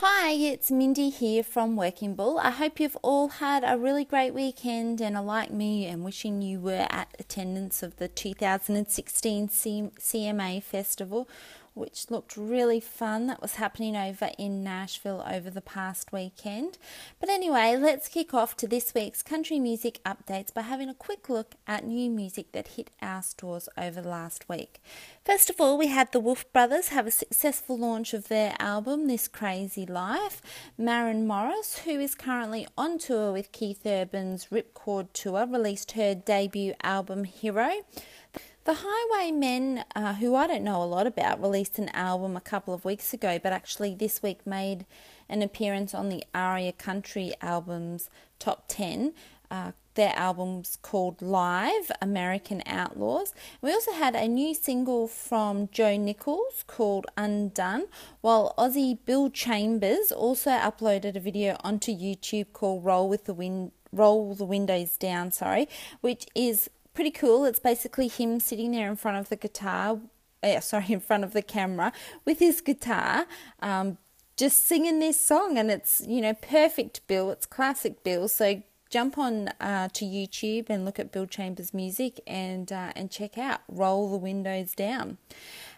huh? Hi, it's Mindy here from Working Bull. I hope you've all had a really great weekend and are like me and wishing you were at attendance of the 2016 CMA Festival, which looked really fun. That was happening over in Nashville over the past weekend. But anyway, let's kick off to this week's country music updates by having a quick look at new music that hit our stores over the last week. First of all, we had the Wolfe Brothers have a successful launch of their album, This Crazy Life. Maren Morris, who is currently on tour with Keith Urban's Ripcord Tour, released her debut album, Hero. The Highwaymen, uh, who I don't know a lot about, released an album a couple of weeks ago, but actually this week made an appearance on the ARIA Country Albums Top 10. Uh, their album's called Live American Outlaws. We also had a new single from Joe Nichols called Undone, while Aussie Bill Chambers also uploaded a video onto YouTube called Roll with the Wind Roll the Windows Down, sorry, which is pretty cool. It's basically him sitting there in front of the guitar, uh, sorry, in front of the camera with his guitar, um, just singing this song. And it's, you know, perfect Bill. It's classic Bill. So jump on uh, to YouTube and look at Bill Chambers' music and, uh, and check out Roll the Windows Down.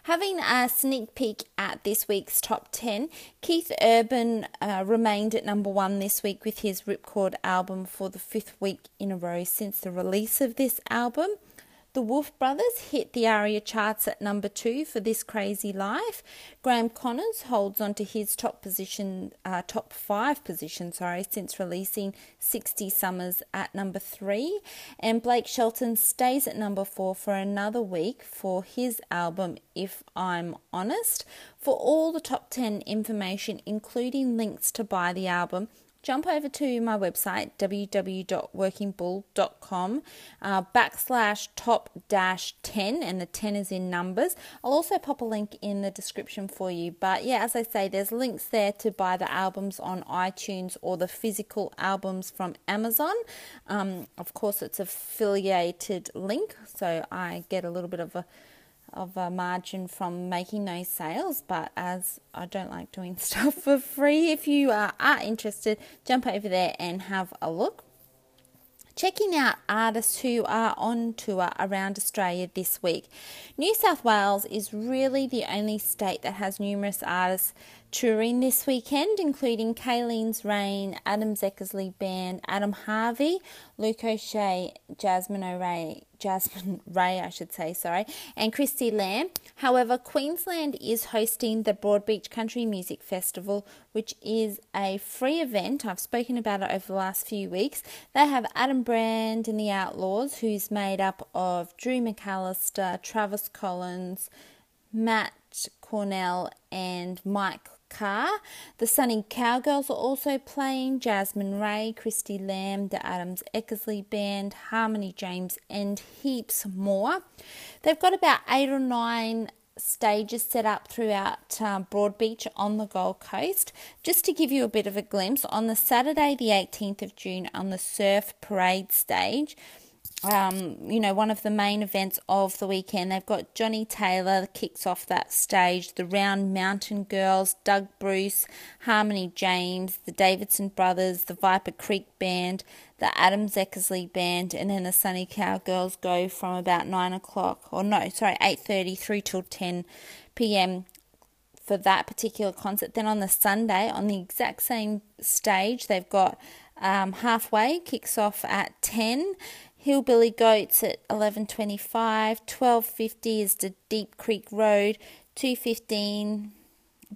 Having a sneak peek at this week's top 10, Keith Urban uh, remained at number one this week with his Ripcord album for the fifth week in a row since the release of this album. The Wolfe Brothers hit the ARIA charts at number two for This Crazy Life. Graeme Connors holds on to his top position, uh, top five position, sorry, since releasing 60 Summers at number three. And Blake Shelton stays at number four for another week for his album If I'm Honest. For all the top 10 information, including links to buy the album, jump over to my website www.workingbull.com uh, backslash top dash 10 and the 10 is in numbers. I'll also pop a link in the description for you. But yeah as i say there's links there to buy the albums on itunes or the physical albums from amazon. Um, of course it's affiliated link so i get a little bit of a of a margin from making those sales. But as I don't like doing stuff for free, if you are, are interested, jump over there and have a look. Checking out artists who are on tour around Australia this week. New South Wales is really the only state that has numerous artists touring this weekend, including Kaylens Rain, Adam Eckersley Band, Adam Harvey, Luke O'Shea, Jasmine O'Ray, Jasmine Ray, I should say, sorry, and Christie Lamb. However, Queensland is hosting the Broadbeach Country Music Festival, which is a free event. I've spoken about it over the last few weeks. They have Adam Brand and the Outlaws, who's made up of Drew McAlister, Travis Collins, Matt Cornell, and Mike Carr. The Sunny Cowgirls are also playing Jasmine Ray, Christie Lamb, the Adams Eckersley Band, Harmony James, and heaps more. They've got about eight or nine stages set up throughout uh, Broadbeach on the Gold Coast. Just to give you a bit of a glimpse, on the Saturday, the 18th of June, on the Surf Parade stage, um, you know, one of the main events of the weekend. They've got Johnny Taylor kicks off that stage, the Round Mountain Girls, Doug Bruce, Harmony James, the Davidson Brothers, the Viper Creek Band, the Adams Eckersley Band, and then the Sunny Cowgirls go from about nine o'clock, or no, sorry, eight thirty through till ten p.m. for that particular concert. Then on the Sunday, on the exact same stage, they've got um, halfway kicks off at ten Hillbilly Goats at 11.25, 12.50 is the Deep Creek Road, 2.15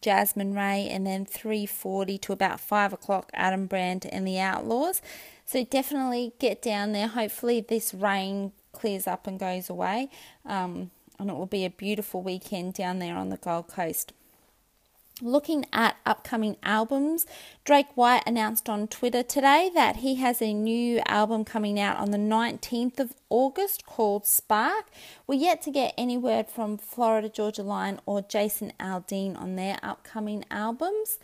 Jasmine Ray, and then 3.40 to about 5 o'clock Adam Brand and the Outlaws. So definitely get down there. Hopefully this rain clears up and goes away. Um, and it will be a beautiful weekend down there on the Gold Coast. Looking at upcoming albums, Drake White announced on Twitter today that he has a new album coming out on the 19th of August called Spark. We're yet to get any word from Florida Georgia Line or Jason Aldean on their upcoming albums.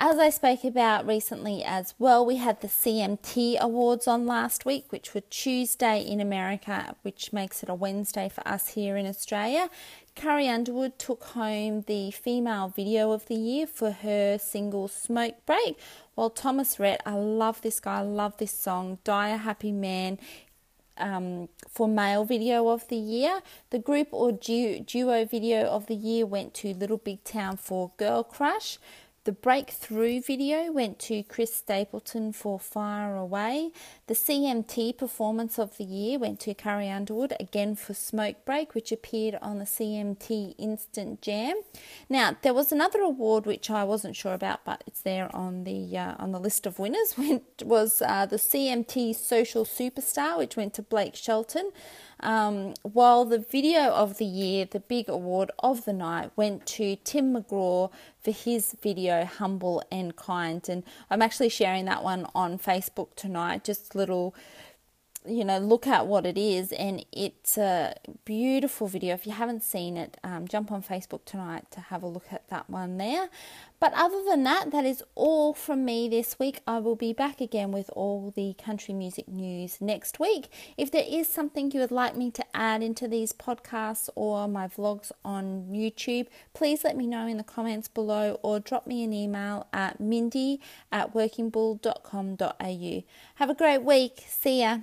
As I spoke about recently as well, we had the CMT Awards on last week, which were Tuesday in America, which makes it a Wednesday for us here in Australia. Carrie Underwood took home the Female Video of the Year for her single Smoke Break, while Thomas Rhett, I love this guy, I love this song, Die a Happy Man, um, for Male Video of the Year. The group or du- duo video of the year went to Little Big Town for Girl Crush. The breakthrough video went to Chris Stapleton for Fire Away. The CMT performance of the year went to Carrie Underwood again for Smoke Break, which appeared on the CMT Instant Jam. Now there was another award which I wasn't sure about, but it's there on the uh, on the list of winners. Which was uh, the CMT Social Superstar, which went to Blake Shelton. Um, while the video of the year, the big award of the night, went to Tim McGraw for his video Humble and Kind. And I'm actually sharing that one on Facebook tonight, just little you know, look at what it is, and it's a beautiful video. If you haven't seen it, um, jump on Facebook tonight to have a look at that one there. But other than that, that is all from me this week. I will be back again with all the country music news next week. If there is something you would like me to add into these podcasts or my vlogs on YouTube, please let me know in the comments below or drop me an email at mindy at workingbull.com.au. Have a great week. See ya.